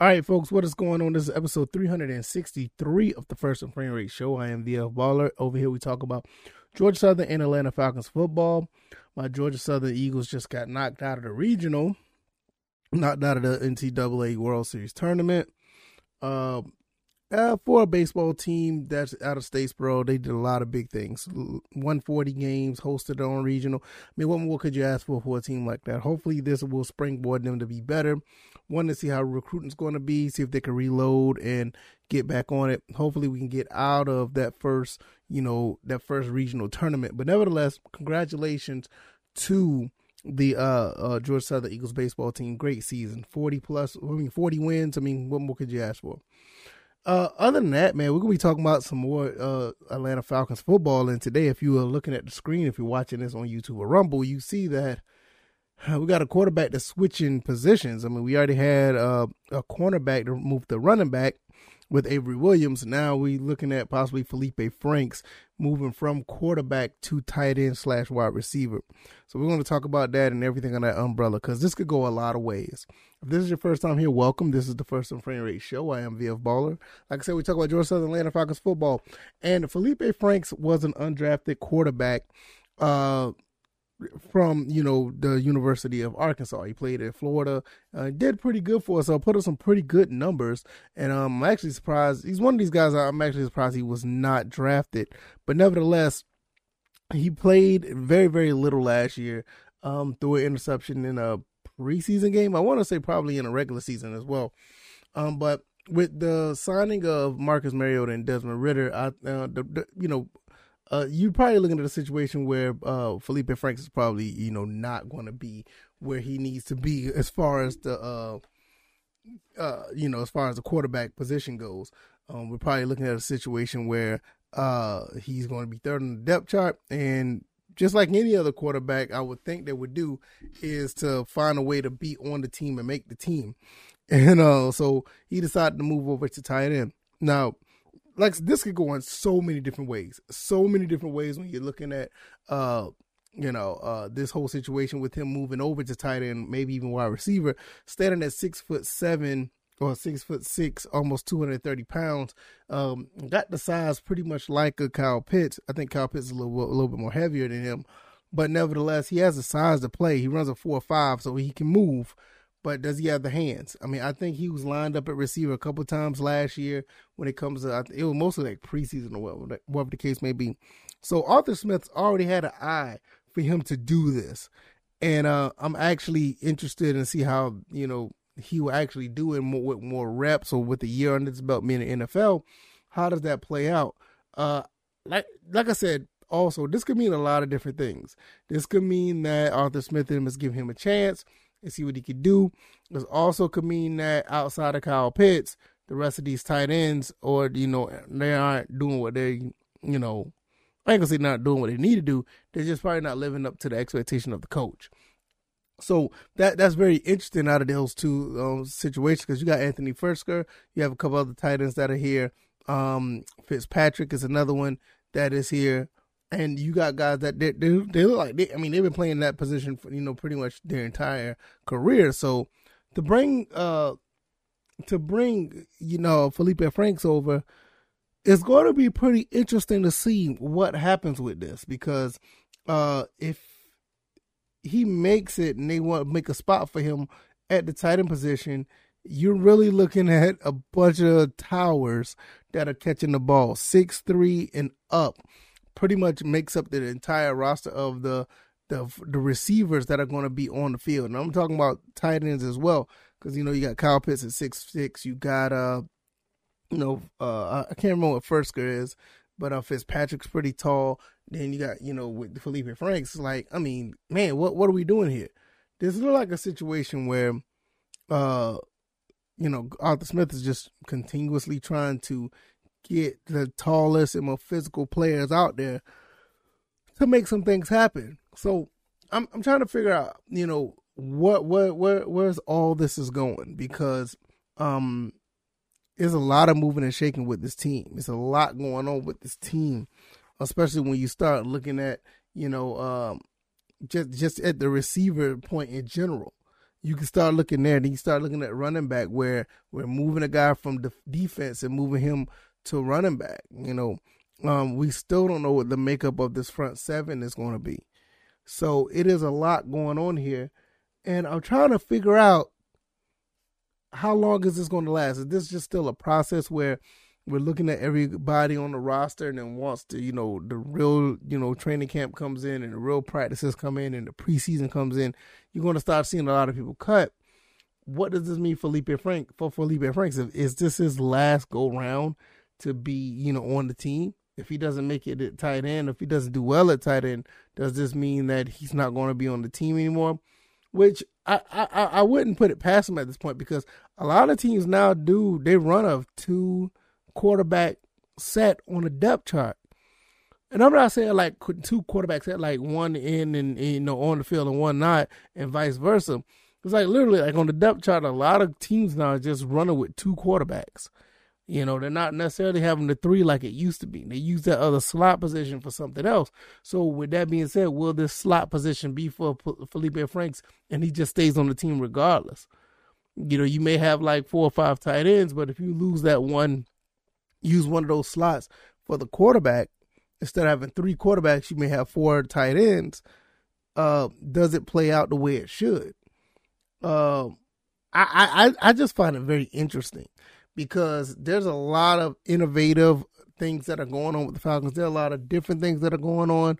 All right, folks, what is going on? This is episode 363 of the First and Frame Rate Show. I am VF Baller. Over here, we talk about Georgia Southern and Atlanta Falcons football. My Georgia Southern Eagles just got knocked out of the regional, knocked out of the NCAA World Series tournament. Uh, uh, for a baseball team that's out of Statesboro, they did a lot of big things. 140 games, hosted their own regional. I mean, what more could you ask for for a team like that? Hopefully, this will springboard them to be better. One to see how recruiting's going to be, see if they can reload and get back on it. Hopefully, we can get out of that first, you know, that first regional tournament. But nevertheless, congratulations to the uh, uh Georgia Southern Eagles baseball team. Great season, forty plus. I mean, forty wins. I mean, what more could you ask for? Uh, other than that, man, we're gonna be talking about some more uh, Atlanta Falcons football. And today, if you are looking at the screen, if you're watching this on YouTube or Rumble, you see that we got a quarterback that's switching positions. I mean, we already had uh, a cornerback to move the running back with Avery Williams. Now we looking at possibly Feleipe Franks moving from quarterback to tight end slash wide receiver. So we're going to talk about that and everything on that umbrella because this could go a lot of ways. If this is your first time here, welcome. This is the First and Frame Rate Show. I am VF Baller. Like I said, we talk about Georgia Southern Atlanta Falcons football. And Feleipe Franks was an undrafted quarterback. Uh, from you know the University of Arkansas. He played at Florida, uh, did pretty good for us. So put up some pretty good numbers, and um, I'm actually surprised. He's one of these guys. I'm actually surprised he was not drafted, but nevertheless, he played very very little last year. Um, threw an interception in a preseason game. I want to say probably in a regular season as well. Um, but with the signing of Marcus Mariota and Desmond Ridder, I, uh, the, the, you know, uh, you're probably looking at a situation where uh, Feleipe Franks is probably you know not going to be where he needs to be as far as the uh, uh, you know as far as the quarterback position goes. Um, we're probably looking at a situation where uh, he's going to be third on the depth chart, and just like any other quarterback, I would think they would do is to find a way to be on the team and make the team. And uh, so he decided to move over to tight end. Now, like this could go in so many different ways. So many different ways when you're looking at uh you know, uh, this whole situation with him moving over to tight end, maybe even wide receiver, standing at six foot seven or six foot six, almost 230 pounds, um, got the size pretty much like a Kyle Pitts. I think Kyle Pitts is a little, a little bit more heavier than him, but nevertheless, he has the size to play. He runs a four or five, so he can move but does he have the hands? I mean, I think he was lined up at receiver a couple times last year when it comes to it was mostly like preseason or whatever, the case may be. So Arthur Smith's already had an eye for him to do this, and uh, I'm actually interested in see how you know he will actually do it more with more reps or with a year under his belt being in the NFL. How does that play out? Uh, like like I said, also this could mean a lot of different things. This could mean that Arthur Smith and is giving him a chance and see what he could do. This also could mean that outside of Kyle Pitts, the rest of these tight ends, or you know, they aren't doing what they, you know, I ain't gonna say not doing what they need to do. They're just probably not living up to the expectation of the coach. So that that's very interesting out of those two um, situations because you got Anthony Firkser, you have a couple other tight ends that are here. Um, Fitzpatrick is another one that is here and you got guys that they they, they look like they, I mean they've been playing that position for you know pretty much their entire career. So to bring uh to bring you know Feleipe Franks over, it's going to be pretty interesting to see what happens with this because uh if he makes it and they want to make a spot for him at the tight end position, you're really looking at a bunch of towers that are catching the ball six three and up pretty much makes up the entire roster of the the the receivers that are going to be on the field. And I'm talking about tight ends as well, because you know you got Kyle Pitts at six six. You got uh, you know, uh, I can't remember what Firkser is, but uh, Fitzpatrick's pretty tall. Then you got you know with Feleipe Franks. Like I mean, man, what what are we doing here? This looks like a situation where, uh, you know, Arthur Smith is just continuously trying to get the tallest and most physical players out there to make some things happen. So I'm I'm trying to figure out, you know, what what where where's all this is going because um there's a lot of moving and shaking with this team. There's a lot going on with this team, especially when you start looking at, you know, um just just at the receiver point in general. you can start looking there. Then you start looking at running back where we're moving a guy from the defense and moving him to running back. You know, um, we still don't know what the makeup of this front seven is going to be. So it is a lot going on here. And I'm trying to figure out how long is this going to last? Is this just still a process where we're looking at everybody on the roster and then once the you know the real you know training camp comes in and the real practices come in and the preseason comes in, you're going to start seeing a lot of people cut. What does this mean for Feleipe Frank for Feleipe Franks? Is this his last go round to be you know on the team? If he doesn't make it at tight end, if he doesn't do well at tight end, does this mean that he's not going to be on the team anymore? Which I, I I wouldn't put it past him at this point because a lot of teams now do they run a two quarterback set on a depth chart. And I'm not saying like two quarterbacks set like one in and, and you know on the field and one not, and vice versa. It's like literally like on the depth chart, a lot of teams now just running with two quarterbacks. You know, they're not necessarily having the three like it used to be. They use that other slot position for something else. So, with that being said, will this slot position be for Feleipe Franks and he just stays on the team regardless? You know, you may have like four or five tight ends, but if you lose that one, use one of those slots for the quarterback, instead of having three quarterbacks, you may have four tight ends. Uh, does it play out the way it should? Uh, I, I, I just find it very interesting because there's a lot of innovative things that are going on with the Falcons. There are a lot of different things that are going on.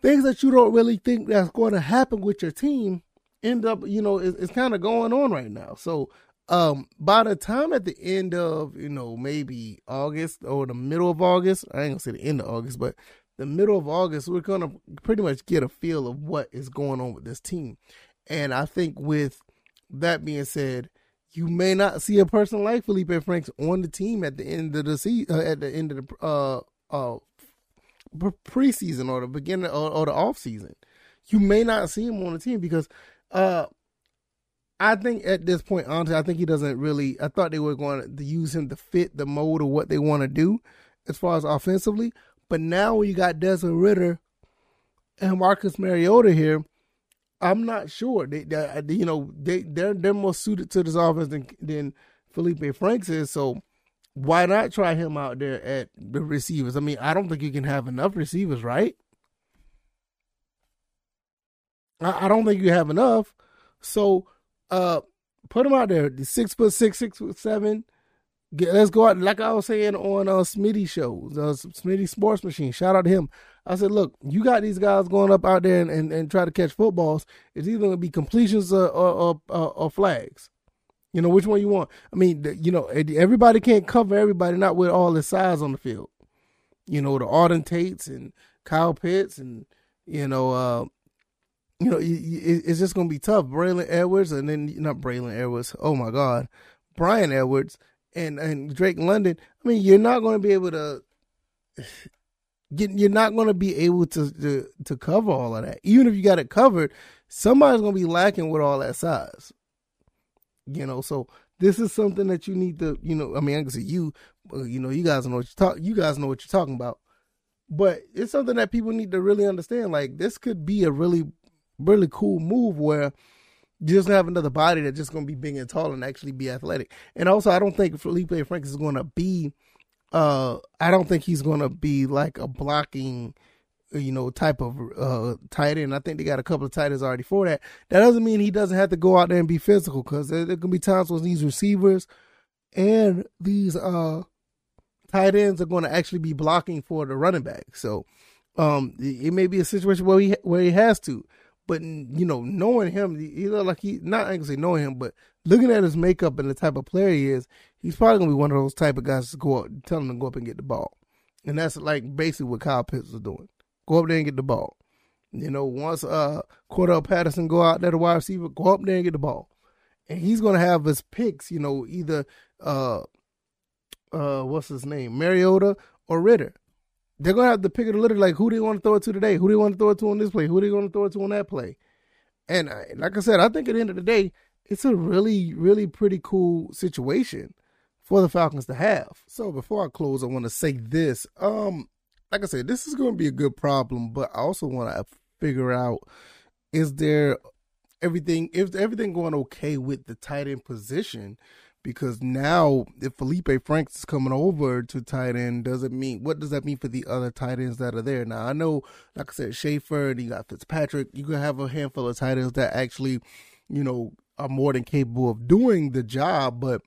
Things that you don't really think that's going to happen with your team end up, you know, it's, it's kind of going on right now. So, um, by the time at the end of, you know, maybe August or the middle of August, I ain't gonna say the end of August, but the middle of August, we're gonna pretty much get a feel of what is going on with this team. And I think with that being said, you may not see a person like Feleipe Franks on the team at the end of the season, uh, at the end of the uh, uh, preseason or the beginning or, or, the off season. You may not see him on the team because uh, I think at this point, honestly, I think he doesn't really. I thought they were going to use him to fit the mode of what they want to do as far as offensively. But now when you got Desmond Ridder and Marcus Mariota here, I'm not sure. They, they, you know, they they're they're more suited to this offense than than Feleipe Franks is. So why not try him out there at the receivers? I mean, I don't think you can have enough receivers, right? I, I don't think you have enough. So uh put him out there. The six foot six, six foot seven. Get, let's go out like I was saying on uh Smitty shows, uh, Smitty Sports Machine. Shout out to him. I said, look, you got these guys going up out there and, and, and try to catch footballs. It's either going to be completions or, or, or, or, flags. You know, which one you want. I mean, you know, everybody can't cover everybody, not with all the size on the field. You know, the Auden Tates and Kyle Pitts and, you know, uh, you know, it's just going to be tough. Braylon Edwards and then, not Braylon Edwards, oh my God, Bryan Edwards and, and Drake London. I mean, you're not going to be able to get. you're not going to be able to, to to cover all of that. Even if you got it covered, somebody's going to be lacking with all that size. You know, so this is something that you need to, you know, I mean, I can you, uh, you know, you guys know what you talk, you guys know what you're talking about, but it's something that people need to really understand. Like this could be a really, really cool move where just have another body that's just going to be big and tall and actually be athletic. And also, I don't think Feleipe Franks is going to be uh, I don't think he's going to be like a blocking, you know, type of uh, tight end. I think they got a couple of tight ends already for that. That doesn't mean he doesn't have to go out there and be physical because there, there can be times when these receivers and these uh, tight ends are going to actually be blocking for the running back. So um, it may be a situation where he where he has to. But you know, knowing him, he look like he not say knowing him, but looking at his makeup and the type of player he is, he's probably gonna be one of those type of guys to go up, tell him to go up and get the ball, and that's like basically what Kyle Pitts was doing. Go up there and get the ball. You know, once uh Cordarrelle Patterson go out there to wide receiver, go up there and get the ball, and he's gonna have his picks. You know, either uh uh what's his name, Mariota or Ridder. They're gonna have to pick it a little like who they want to throw it to today, who they want to throw it to on this play, who they going to throw it to on that play. And I, like I said, I think at the end of the day, it's a really, really pretty cool situation for the Falcons to have. So before I close, I want to say this. Um, like I said, this is going to be a good problem, but I also want to figure out is there everything if everything going okay with the tight end position because now if Feleipe Franks is coming over to tight end, does it mean what does that mean for the other tight ends that are there? Now I know, like I said, Schaefer and you got Fitzpatrick. You can have a handful of tight ends that actually, you know, are more than capable of doing the job. But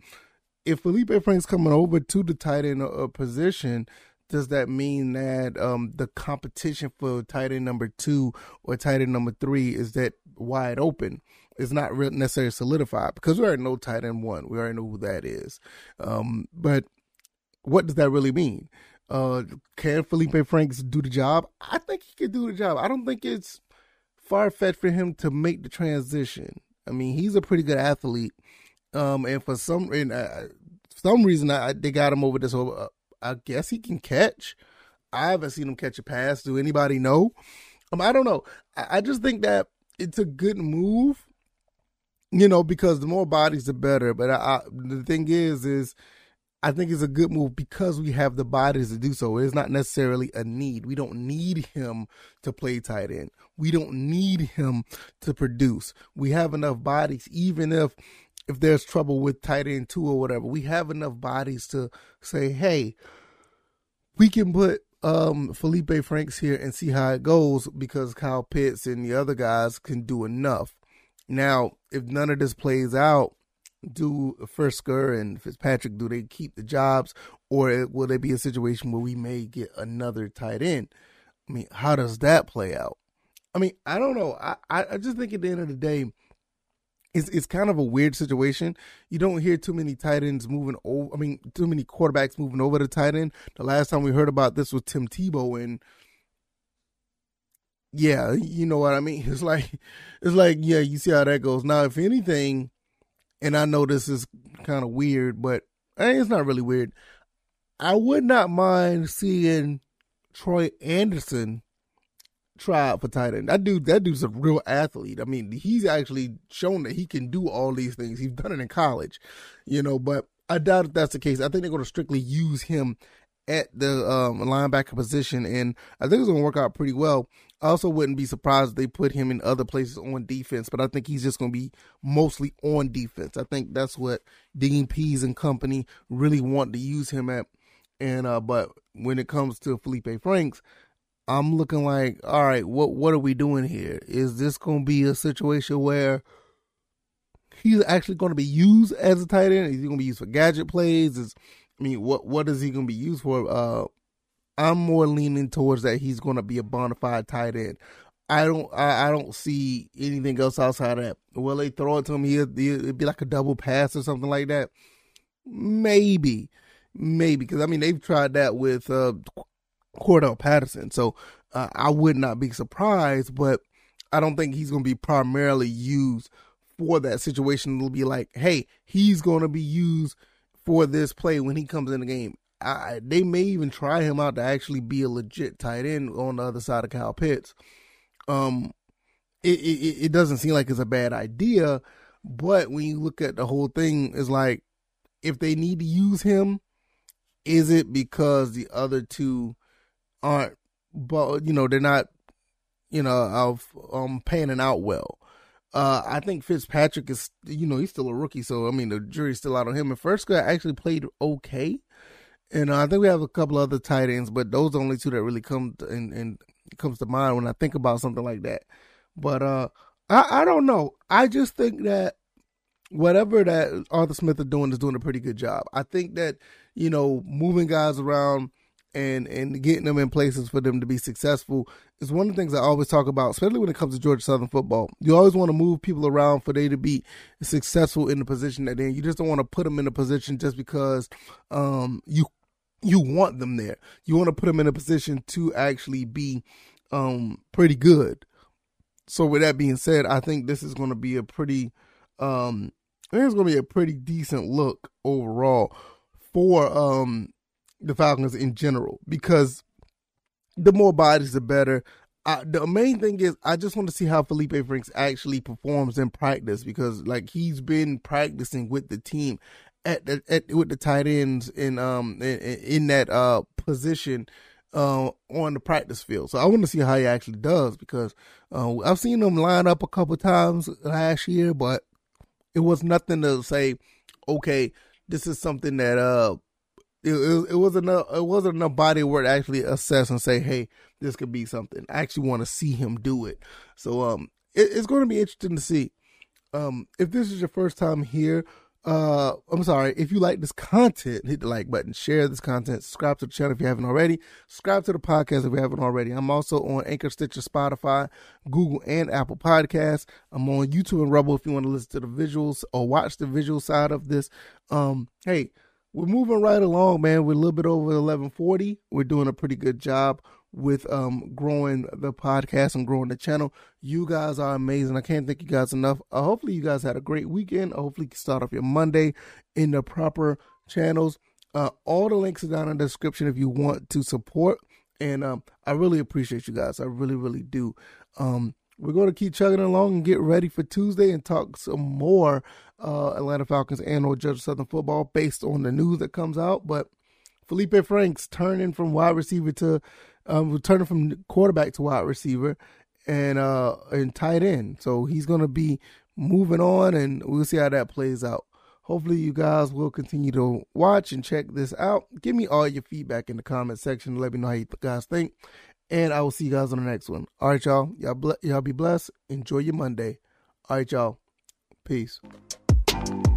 if Feleipe Franks coming over to the tight end uh, position, does that mean that um, the competition for tight end number two or tight end number three is that wide open? It's not necessarily solidified because we already know tight end one. We already know who that is. Um, but what does that really mean? Uh, can Feleipe Franks do the job? I think he can do the job. I don't think it's far fetched for him to make the transition. I mean, he's a pretty good athlete. Um, and for some, and, uh, some reason, I, they got him over this. Uh, I guess he can catch. I haven't seen him catch a pass. Do anybody know? Um, I don't know. I, I just think that it's a good move you know, because the more bodies, the better. But I, I, the thing is, is I think it's a good move because we have the bodies to do so. It's not necessarily a need. We don't need him to play tight end. We don't need him to produce. We have enough bodies, even if if there's trouble with tight end two or whatever. We have enough bodies to say, hey, we can put um, Feleipe Franks here and see how it goes because Kyle Pitts and the other guys can do enough. Now, if none of this plays out, do Firkser and Fitzpatrick do they keep the jobs, or will there be a situation where we may get another tight end? I mean, how does that play out? I mean, I don't know. I I just think at the end of the day, it's it's kind of a weird situation. You don't hear too many tight ends moving over. I mean, too many quarterbacks moving over to tight end. The last time we heard about this was Tim Tebow, and yeah, you know what I mean. It's like it's like yeah, you see how that goes. Now, if anything, and I know this is kind of weird, but hey, it's not really weird. I would not mind seeing Troy Anderson try out for tight end. That dude, that dude's a real athlete. I mean, he's actually shown that he can do all these things. He's done it in college, you know. But I doubt if that's the case. I think they're going to strictly use him at the um, linebacker position, and I think it's going to work out pretty well. I also wouldn't be surprised if they put him in other places on defense, but I think he's just going to be mostly on defense. I think that's what Pees and company really want to use him at. And uh, but when it comes to Feleipe Franks, I'm looking like, all right, what what are we doing here? Is this going to be a situation where he's actually going to be used as a tight end? Is he going to be used for gadget plays? Is I mean, what what is he going to be used for? Uh, I'm more leaning towards that he's going to be a bona fide tight end. I don't I, I don't see anything else outside of that. Will they throw it to him? He'll, it'd be like a double pass or something like that. Maybe, maybe because I mean they've tried that with uh, Cordarrelle Patterson, so uh, I would not be surprised. But I don't think he's going to be primarily used for that situation. It'll be like, hey, he's going to be used for this play when he comes in the game. I, they may even try him out to actually be a legit tight end on the other side of Kyle Pitts. Um, it, it, it doesn't seem like it's a bad idea, but when you look at the whole thing, it's like if they need to use him, is it because the other two aren't, but you know, they're not, you know, of um panning out well. Uh, I think Fitzpatrick is, you know, he's still a rookie, so I mean the jury's still out on him. And first guy actually played okay. And uh, I think we have a couple other tight ends, but those are the only two that really come to, and, and comes to mind when I think about something like that. But uh, I I don't know. I just think that whatever that Arthur Smith is doing is doing a pretty good job. I think that you know moving guys around and and getting them in places for them to be successful is one of the things I always talk about, especially when it comes to Georgia Southern football. You always want to move people around for they to be successful in the position that they're in. You just don't want to put them in a position just because um, you you want them there. You want to put them in a position to actually be um, pretty good. So with that being said, I think this is going to be a pretty um, I think it's going to be a pretty decent look overall for um the Falcons in general because the more bodies, the better. I, the main thing is I just want to see how Feleipe Franks actually performs in practice because like he's been practicing with the team at the at with the tight ends in um in, in that uh position uh, on the practice field. So I want to see how he actually does because uh, I've seen him line up a couple times last year, but it was nothing to say. Okay, this is something that uh, it, it, it wasn't enough. It wasn't enough body work to actually assess and say, hey, this could be something. I actually want to see him do it. So um, it, it's going to be interesting to see. Um, if this is your first time here uh, I'm sorry. If you like this content, hit the like button, share this content, subscribe to the channel if you haven't already, subscribe to the podcast if you haven't already. I'm also on Anchor, Stitcher, Spotify, Google, and Apple Podcasts. I'm on YouTube and Rumble if you want to listen to the visuals or watch the visual side of this. Um, hey, we're moving right along, man. We're a little bit over 1140. We're doing a pretty good job with um growing the podcast and growing the channel. You guys are amazing. I can't thank you guys enough. Uh, hopefully you guys had a great weekend. Hopefully you can start off your Monday in the proper channels. Uh, all the links are down in the description if you want to support. And um, I really appreciate you guys. I really, really do. Um, we're going to keep chugging along and get ready for Tuesday and talk some more uh, Atlanta Falcons and or Georgia Southern football based on the news that comes out. But Feleipe Franks turning from wide receiver to um, returning from quarterback to wide receiver and uh and tight end. So he's gonna be moving on, and we'll see how that plays out. Hopefully, you guys will continue to watch and check this out. Give me all your feedback in the comment section. Let me know how you guys think, and I will see you guys on the next one. All right, y'all. Y'all, ble- y'all be blessed. Enjoy your Monday. All right, y'all. Peace. Bye.